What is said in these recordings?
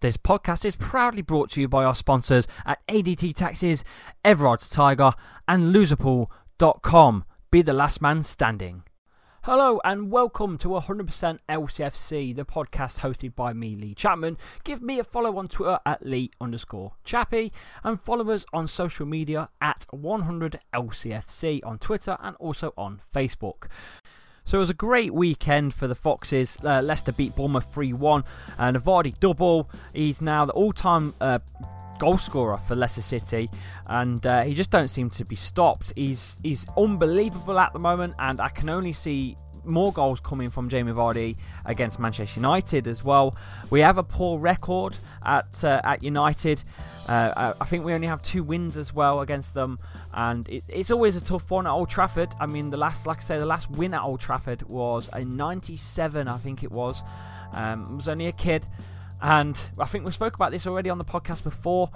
This podcast is proudly brought to you by our sponsors at ADT Taxes, Everard's Tiger, and Loserpool.com. Be the last man standing. Hello and welcome to 100% LCFC, the podcast hosted by me, Lee Chapman. Give me a follow on Twitter at Lee underscore Chappy and follow us on social media at 100LCFC on Twitter and also on Facebook. So it was a great weekend for the Foxes. Uh, Leicester beat Bournemouth 3 1. And Vardy double. He's now the all time uh, goal scorer for Leicester City. And uh, he just don't seem to be stopped. He's, he's unbelievable at the moment. And I can only see more goals coming from Jamie Vardy against Manchester United as well. We have a poor record at uh, at United. Uh, I think we only have two wins as well against them, and it's, it's always a tough one at Old Trafford. I mean, the last, like I say, the last win at Old Trafford was a '97, I think it was. Um, I was only a kid, and I think we spoke about this already on the podcast before,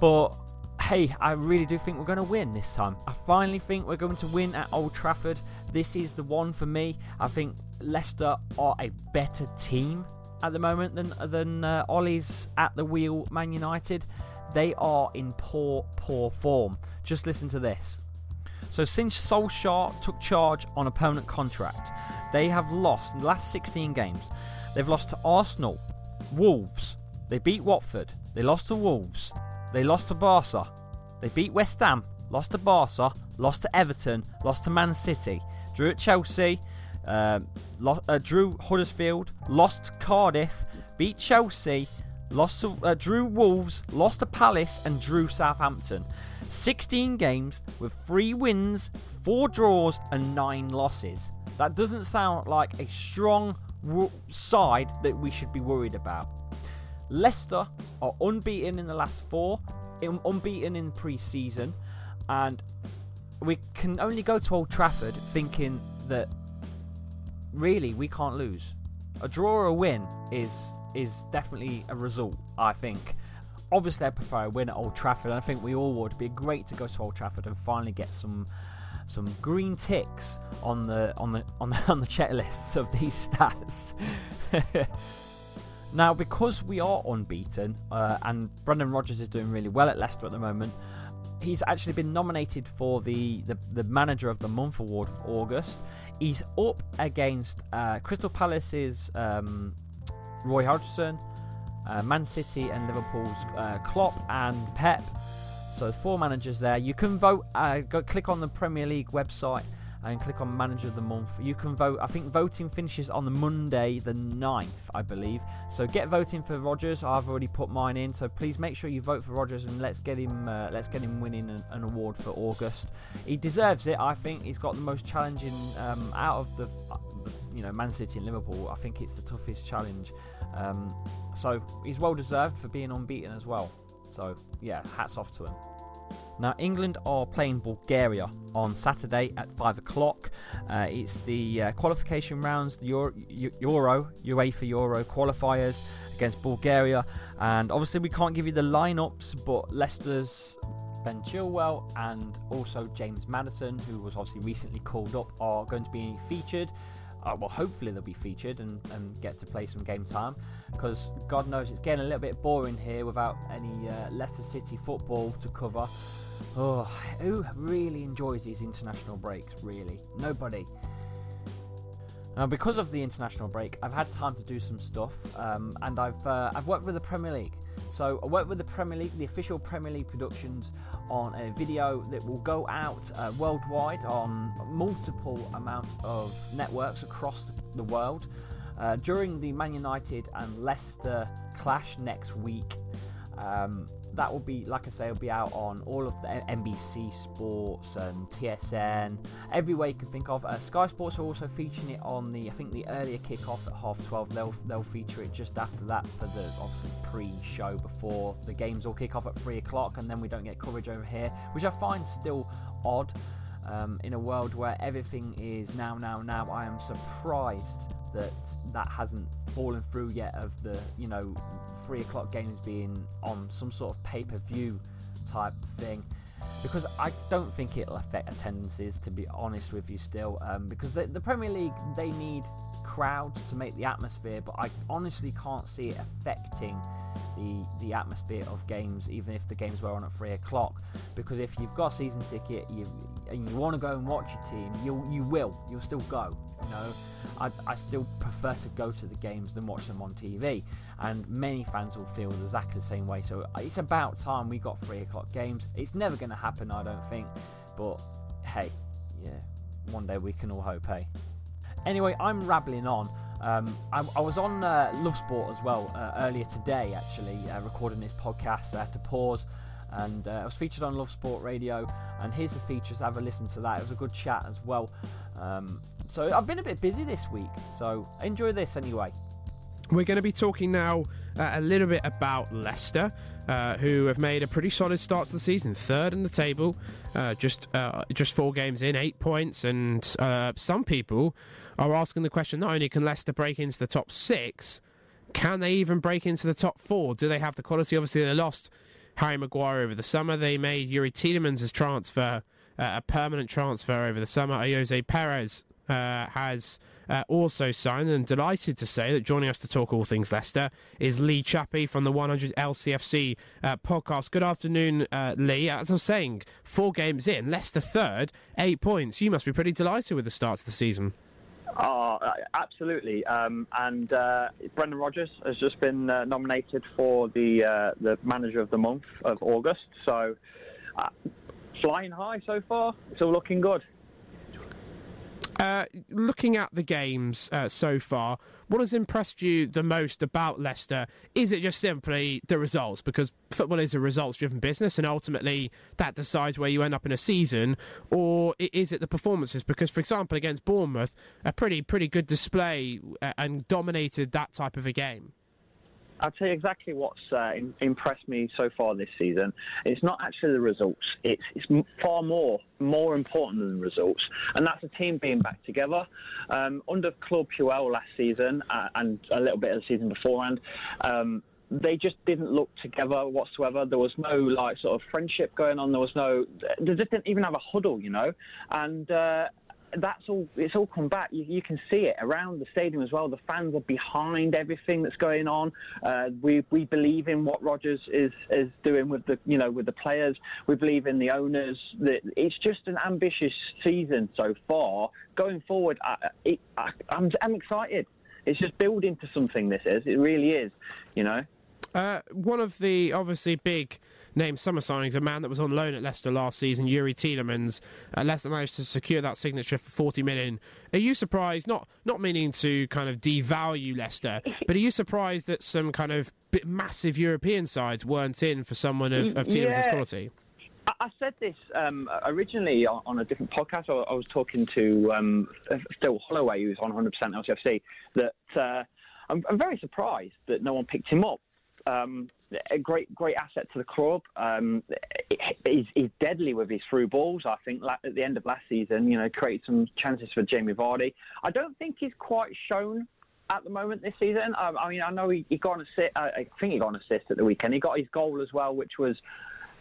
but hey, I really do think we're going to win this time. I finally think we're going to win at Old Trafford. This is the one for me. I think Leicester are a better team at the moment than than uh, Ole's at the wheel. Man United, they are in poor, poor form. Just listen to this. So since Solskjaer took charge on a permanent contract, they have lost the last 16 games. They've lost to Arsenal, Wolves. They beat Watford. They lost to Wolves. They lost to Barca. They beat West Ham, lost to Barca, lost to Everton, lost to Man City, drew at Chelsea, uh, lo- uh, drew Huddersfield, lost Cardiff, beat Chelsea, lost to, uh, drew Wolves, lost to Palace, and drew Southampton. 16 games with 3 wins, 4 draws, and 9 losses. That doesn't sound like a strong side that we should be worried about. Leicester are unbeaten in the last four, unbeaten in pre-season, and we can only go to Old Trafford thinking that really we can't lose. A draw or a win is is definitely a result. I think. Obviously, I prefer a win at Old Trafford. and I think we all would. It'd be great to go to Old Trafford and finally get some some green ticks on the on the on the, on the checklists of these stats. Now, because we are unbeaten uh, and Brendan Rodgers is doing really well at Leicester at the moment, he's actually been nominated for the, the, the Manager of the Month award for August. He's up against uh, Crystal Palace's um, Roy Hodgson, uh, Man City and Liverpool's uh, Klopp and Pep. So four managers there. You can vote. Uh, go click on the Premier League website and click on Manager of the Month. You can vote. I think voting finishes on the Monday, the 9th, I believe. So get voting for Rodgers. I've already put mine in. So please make sure you vote for Rodgers and let's get him. Uh, let's get him winning an, an, award for August. He deserves it. I think he's got the most challenging um, out of the, uh, you know, Man City and Liverpool. I think it's the toughest challenge. Um, so he's well deserved for being unbeaten as well. So yeah, hats off to him. Now, England are playing Bulgaria on Saturday at 5 o'clock. Uh, it's the uh, qualification rounds, the Euro, Euro, UEFA Euro qualifiers against Bulgaria. And obviously, we can't give you the lineups, but Leicester's Ben Chilwell and also James Maddison, who was obviously recently called up, are going to be featured. Uh, well, hopefully they'll be featured and, and get to play some game time because God knows it's getting a little bit boring here without any uh, Leicester City football to cover. Oh, who really enjoys these international breaks? Really, nobody. Now, because of the international break, I've had time to do some stuff, um, and I've uh, I've worked with the Premier League. So I worked with the Premier League, the official Premier League productions, on a video that will go out uh, worldwide on multiple amount of networks across the world uh, during the Man United and Leicester clash next week. Um, that will be, like I say, will be out on all of the NBC Sports and TSN, everywhere you can think of. Uh, Sky Sports are also featuring it on the, I think, the earlier kickoff at half twelve. They'll they'll feature it just after that for the obviously pre-show before the games all kick off at three o'clock, and then we don't get coverage over here, which I find still odd. Um, in a world where everything is now, now, now, I am surprised that that hasn't fallen through yet of the you know three o'clock games being on some sort of pay-per-view type thing. Because I don't think it'll affect attendances to be honest with you still um, because the, the Premier League they need crowds to make the atmosphere but I honestly can't see it affecting the the atmosphere of games even if the games were on at three o'clock. Because if you've got a season ticket you and you want to go and watch your team you you will you'll still go you know? I, I still prefer to go to the games than watch them on TV and many fans will feel exactly the same way. So uh, it's about time we got three o'clock games. It's never going to happen I don't think. But hey yeah one day we can all hope hey anyway I'm rambling on um, I, I, was on uh, Love Sport as well uh, earlier today, actually, uh, recording this podcast. I had to pause and uh, I was featured on Love Sport Radio. And here's the features, have a listen to that. It was a good chat as well. Um, so I've been a bit busy this week, so enjoy this anyway. We're going to be talking now uh, a little bit about Leicester, uh, who have made a pretty solid start to the season, third in the table, uh, just uh, just four games in, eight points, and uh, some people are asking the question: not only can Leicester break into the top six, can they even break into the top four? Do they have the quality? Obviously, they lost Harry Maguire over the summer. They made Yuri Tielemans' transfer uh, a permanent transfer over the summer. Ayoze Perez has uh, also signed and delighted to say that joining us to talk all things Leicester is Lee Chappie from the 100 LCFC uh, podcast. Good afternoon, uh, Lee. As I was saying, four games in, Leicester third, eight points. You must be pretty delighted with the start of the season. Oh, absolutely. Um, and uh, Brendan Rodgers has just been uh, nominated for the uh, the manager of the month of August. So, uh, flying high so far. It's all looking good. Uh, looking at the games uh, so far, what has impressed you the most about Leicester? Is it just simply the results? Because football is a results driven business, and ultimately that decides where you end up in a season. Or is it the performances? Because, for example, against Bournemouth, a pretty, pretty good display uh, and dominated that type of a game. I'll tell you exactly what's uh, impressed me so far this season. It's not actually the results. It's, it's far more more important than the results, and that's a team being back together. Um, under Claude Puel last season uh, and a little bit of the season beforehand. Um, they just didn't look together whatsoever. There was no like sort of friendship going on. There was no. They just didn't even have a huddle, you know. And uh, that's all. It's all come back. You, you, can see it around the stadium as well. The fans are behind everything that's going on. Uh, we we believe in what Rodgers is is doing with the you know with the players. We believe in the owners. That it's just an ambitious season so far. Going forward, I, I, I'm I'm excited. It's just building to something. This is. It really is. You know. Uh, one of the obviously big name summer signings, a man that was on loan at Leicester last season, Yuri Tielemans. Uh, Leicester managed to secure that signature for 40 million. Are you surprised, not, not meaning to kind of devalue Leicester, but are you surprised that some kind of massive European sides weren't in for someone of, of Tielemans' yeah. quality? I said this um, originally on, a different podcast. I, I was talking to um, Phil Holloway, who's on 100% LCFC, that uh, I'm, I'm, very surprised that no one picked him up. Um, a great great asset to the club. Um, he's, he's, deadly with his through balls. I think at the end of last season, you know, created some chances for Jamie Vardy. I don't think he's quite shown at the moment this season. Um, I mean, I know he, he got an assist. I think he got an assist at the weekend. He got his goal as well, which was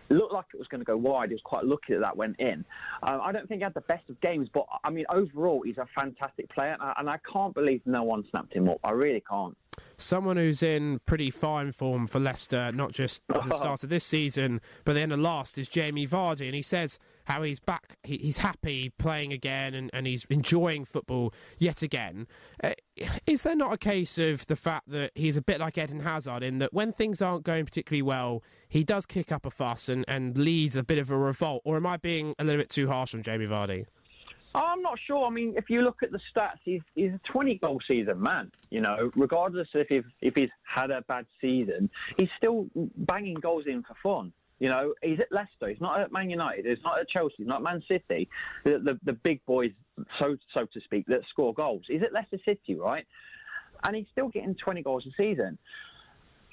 looked like it was going to go wide. He was quite lucky that that went in. Uh, I don't think he had the best of games, but I mean, overall, he's a fantastic player, and I, and I can't believe no one snapped him up. I really can't. Someone who's in pretty fine form for Leicester, not just at the start of this season, but the end of last, is Jamie Vardy, and he says how he's back, he, he's happy playing again, and, and he's enjoying football yet again. Uh, is there not a case of the fact that he's a bit like Eden Hazard in that when things aren't going particularly well, he does kick up a fuss and, and leads a bit of a revolt? Or am I being a little bit too harsh on Jamie Vardy? I'm not sure. I mean, if you look at the stats, he's, he's a 20 goal season man. You know, regardless if if he's had a bad season, he's still banging goals in for fun. You know, he's at Leicester. He's not at Man United. He's not at Chelsea. He's not Man City. The, the, the big boys, so so to speak, that score goals. He's at Leicester City, right? And he's still getting 20 goals a season.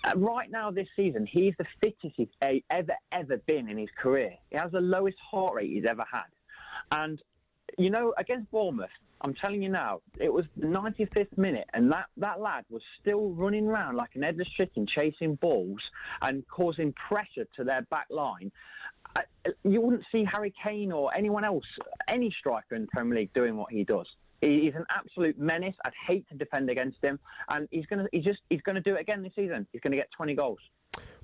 Uh, right now, this season, he's the fittest he's ever, ever been in his career. He has the lowest heart rate he's ever had. And you know, against Bournemouth, I'm telling you now, it was the 95th minute, and that, that lad was still running around like an headless chicken, chasing balls and causing pressure to their back line. You wouldn't see Harry Kane or anyone else, any striker in the Premier League, doing what he does. He's an absolute menace. I'd hate to defend against him, and he's gonna, he's just, he's gonna do it again this season. He's gonna get 20 goals.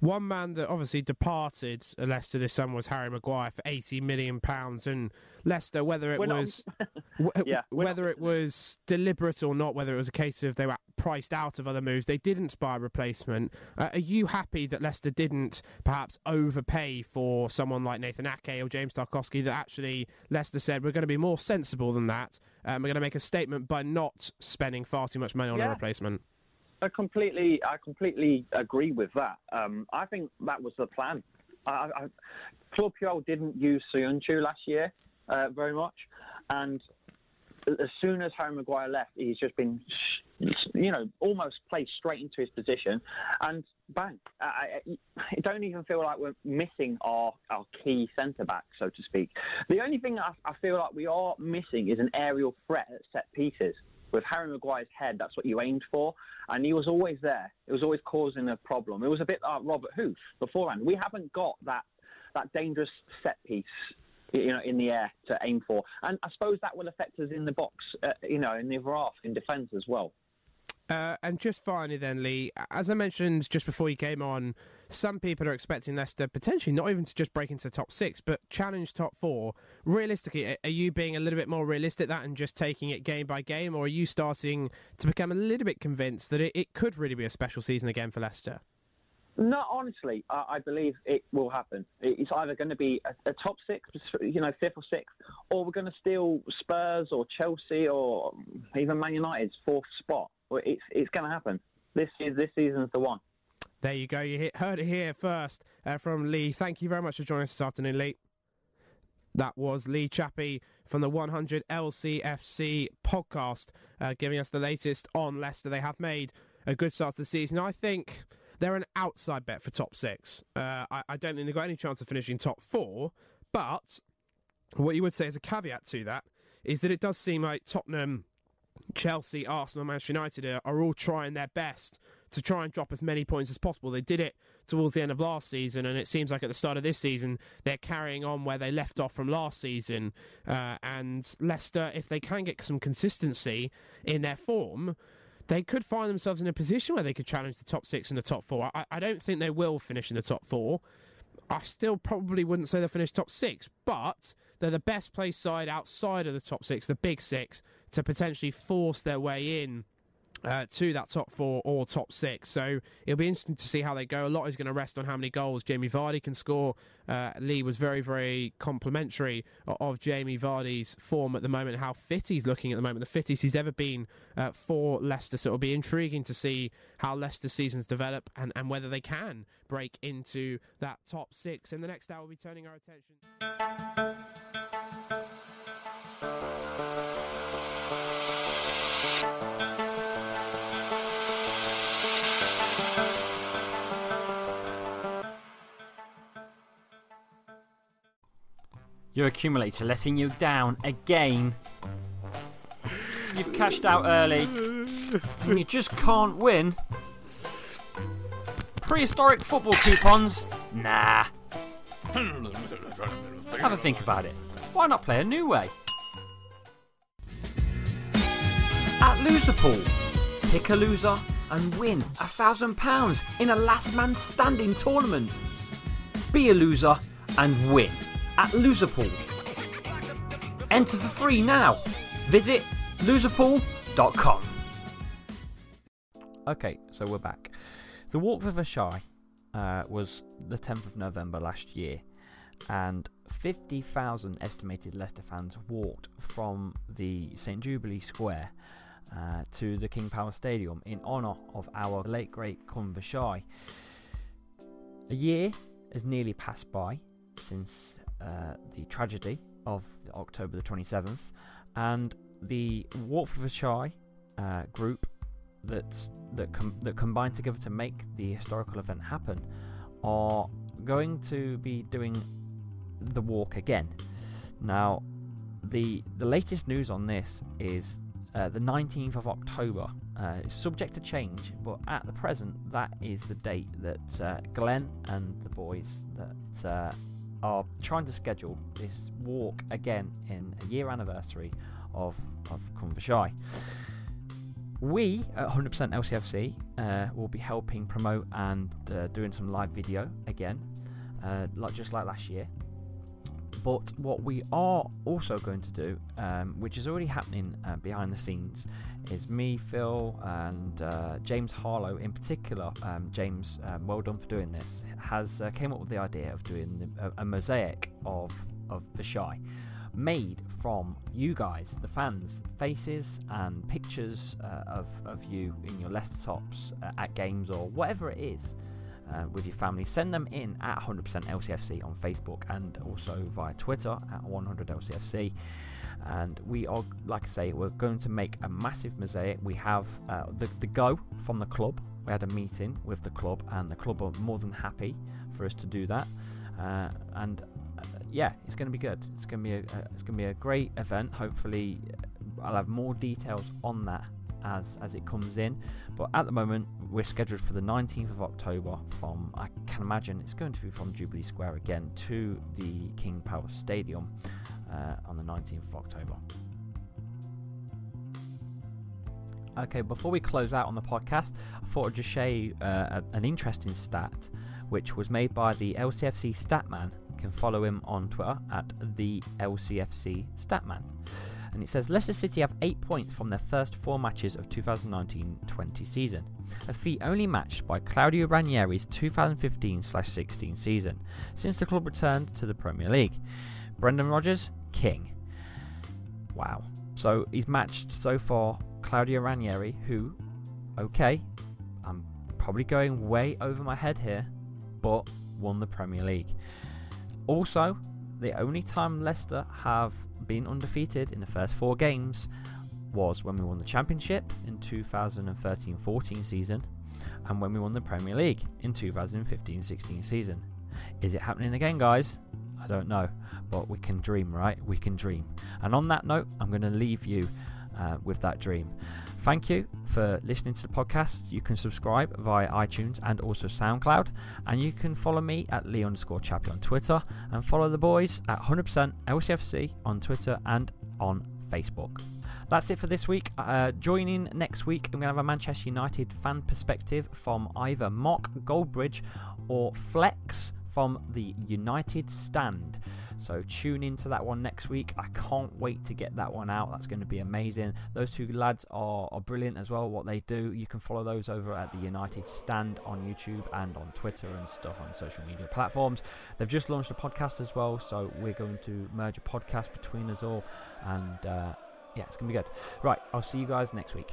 One man that obviously departed Leicester this summer was Harry Maguire for eighty million pounds, and Leicester, whether it We're was yeah, whether not- it was deliberate or not, whether it was a case of they were priced out of other moves, they didn't buy a replacement. Uh, are you happy that Leicester didn't perhaps overpay for someone like Nathan Ake or James Tarkowski? That actually Leicester said we're going to be more sensible than that. Um, we're going to make a statement by not spending far too much money on a replacement. I completely, I completely agree with that. Um, I think that was the plan. I, I, Claude Puel didn't use Söyüncü last year uh, very much, and as soon as Harry Maguire left, he's just been, you know, almost placed straight into his position, and bang! I, I, I don't even feel like we're missing our, our key centre back, so to speak. The only thing I, I feel like we are missing is an aerial threat at set pieces with Harry Maguire's head, that's what you aimed for, and he was always there. It was always causing a problem. It was a bit like Robert Huth beforehand. We haven't got that that dangerous set piece, you know, in the air to aim for, and I suppose that will affect us in the box, uh, you know, in the other half in defence as well. Uh, and just finally, then, Lee, as I mentioned just before you came on, some people are expecting Leicester potentially not even to just break into the top six, but challenge top four. Realistically, are you being a little bit more realistic at that and just taking it game by game, or are you starting to become a little bit convinced that it, it could really be a special season again for Leicester? No, honestly, I, I believe it will happen. It's either going to be a, a top six, you know, fifth or sixth, or we're going to steal Spurs or Chelsea or even Man United's fourth spot. Well, It's it's going to happen. This is this season's the one. There you go. You heard it here first uh, from Lee. Thank you very much for joining us this afternoon, Lee. That was Lee Chappie from the 100 LCFC podcast, uh, giving us the latest on Leicester. They have made a good start to the season. I think they're an outside bet for top six. Uh, I, I don't think they've got any chance of finishing top four, but what you would say as a caveat to that is that it does seem like Tottenham, Chelsea, Arsenal, Manchester United are, are all trying their best to try and drop as many points as possible. They did it towards the end of last season, and it seems like at the start of this season they're carrying on where they left off from last season. Uh, and Leicester, if they can get some consistency in their form, they could find themselves in a position where they could challenge the top six and the top four. I, I don't think they will finish in the top four. I still probably wouldn't say they'll finish top six, but they're the best placed side outside of the top six, the big six, to potentially force their way in uh, to that top four or top six. So it'll be interesting to see how they go. A lot is going to rest on how many goals Jamie Vardy can score. Uh, Lee was very, very complimentary of, Jamie Vardy's form at the moment, how fit he's looking at the moment, the fittest he's ever been uh, for Leicester. So it'll be intriguing to see how Leicester seasons develop and, and whether they can break into that top six. In the next hour, we'll be turning our attention. Your accumulator letting you down again. You've cashed out early. And you just can't win. Prehistoric football coupons? Nah. Have a think about it. Why not play a new way? At Loser Pool, pick a loser and win a thousand pounds in a last man standing tournament. Be a loser and win at Loserpool. Enter for free now. Visit loserpool.com. Okay, so we're back. The Walk for Vichai uh, was the 10th of November last year, and 50,000 estimated Leicester fans walked from the St Jubilee Square uh, to the King Power Stadium in honour of our late great Khun Vichai. A year has nearly passed by since uh, the tragedy of October the 27th, and the Vichai uh, group that that com- that combined together to make the historical event happen are going to be doing the walk again. Now, the the latest news on this is uh, the 19th of October. Uh, it's subject to change, but at the present, that is the date that uh, Glenn and the boys that uh, are trying to schedule this walk again in a year anniversary of of Vichai. We at 100% LCFC uh, will be helping promote and uh, doing some live video again, uh, like just like last year. But what we are also going to do, um, which is already happening uh, behind the scenes, is me, Phil, and uh, James Harlow in particular. Um, James, um, well done for doing this. Has uh, came up with the idea of doing a, a mosaic of of the shy made from you guys, the fans, faces and pictures uh, of, of you in your Leicester tops uh, at games or whatever it is uh, with your family. Send them in at 100% LCFC on Facebook and also via Twitter at 100LCFC. And we are, like I say, we're going to make a massive mosaic. We have uh, the, the go from the club. We had a meeting with the club, and the club are more than happy for us to do that. Uh, and uh, yeah, it's going to be good. It's going to be a, it's going to be a great event. Hopefully, uh, I'll have more details on that as as it comes in. But at the moment, we're scheduled for the 19th of October. From I can imagine it's going to be from Jubilee Square again to the King Power Stadium uh, on the 19th of October. Okay, before we close out on the podcast, I thought I'd just share you uh, an interesting stat, which was made by the LCFC Statman. You can follow him on Twitter at the LCFC Statman. And it says Leicester City have 8 points from their first four matches of 2019 20 season, a feat only matched by Claudio Ranieri's 2015 16 season, since the club returned to the Premier League. Brendan Rodgers, king. Wow. So he's matched so far Claudio Ranieri, who, okay, I'm probably going way over my head here, but won the Premier League. Also, the only time Leicester have been undefeated in the first four games was when we won the Championship in 2013 14 season and when we won the Premier League in 2015 16 season. Is it happening again, guys? I don't know, but we can dream, right? We can dream. And on that note, I'm going to leave you uh, with that dream. Thank you for listening to the podcast. You can subscribe via iTunes and also SoundCloud. And you can follow me at Lee underscore Chappie on Twitter and follow the boys at 100% LCFC on Twitter and on Facebook. That's it for this week. Uh, joining next week, I'm going to have a Manchester United fan perspective from either Mark Goldbridge or Flex from the United Stand. So tune into that one next week. I can't wait to get that one out. That's going to be amazing. Those two lads are, are brilliant as well. What they do, you can follow those over at the United Stand on YouTube and on Twitter and stuff on social media platforms. They've just launched a podcast as well, so we're going to merge a podcast between us all, and uh, yeah, it's going to be good. Right, I'll see you guys next week.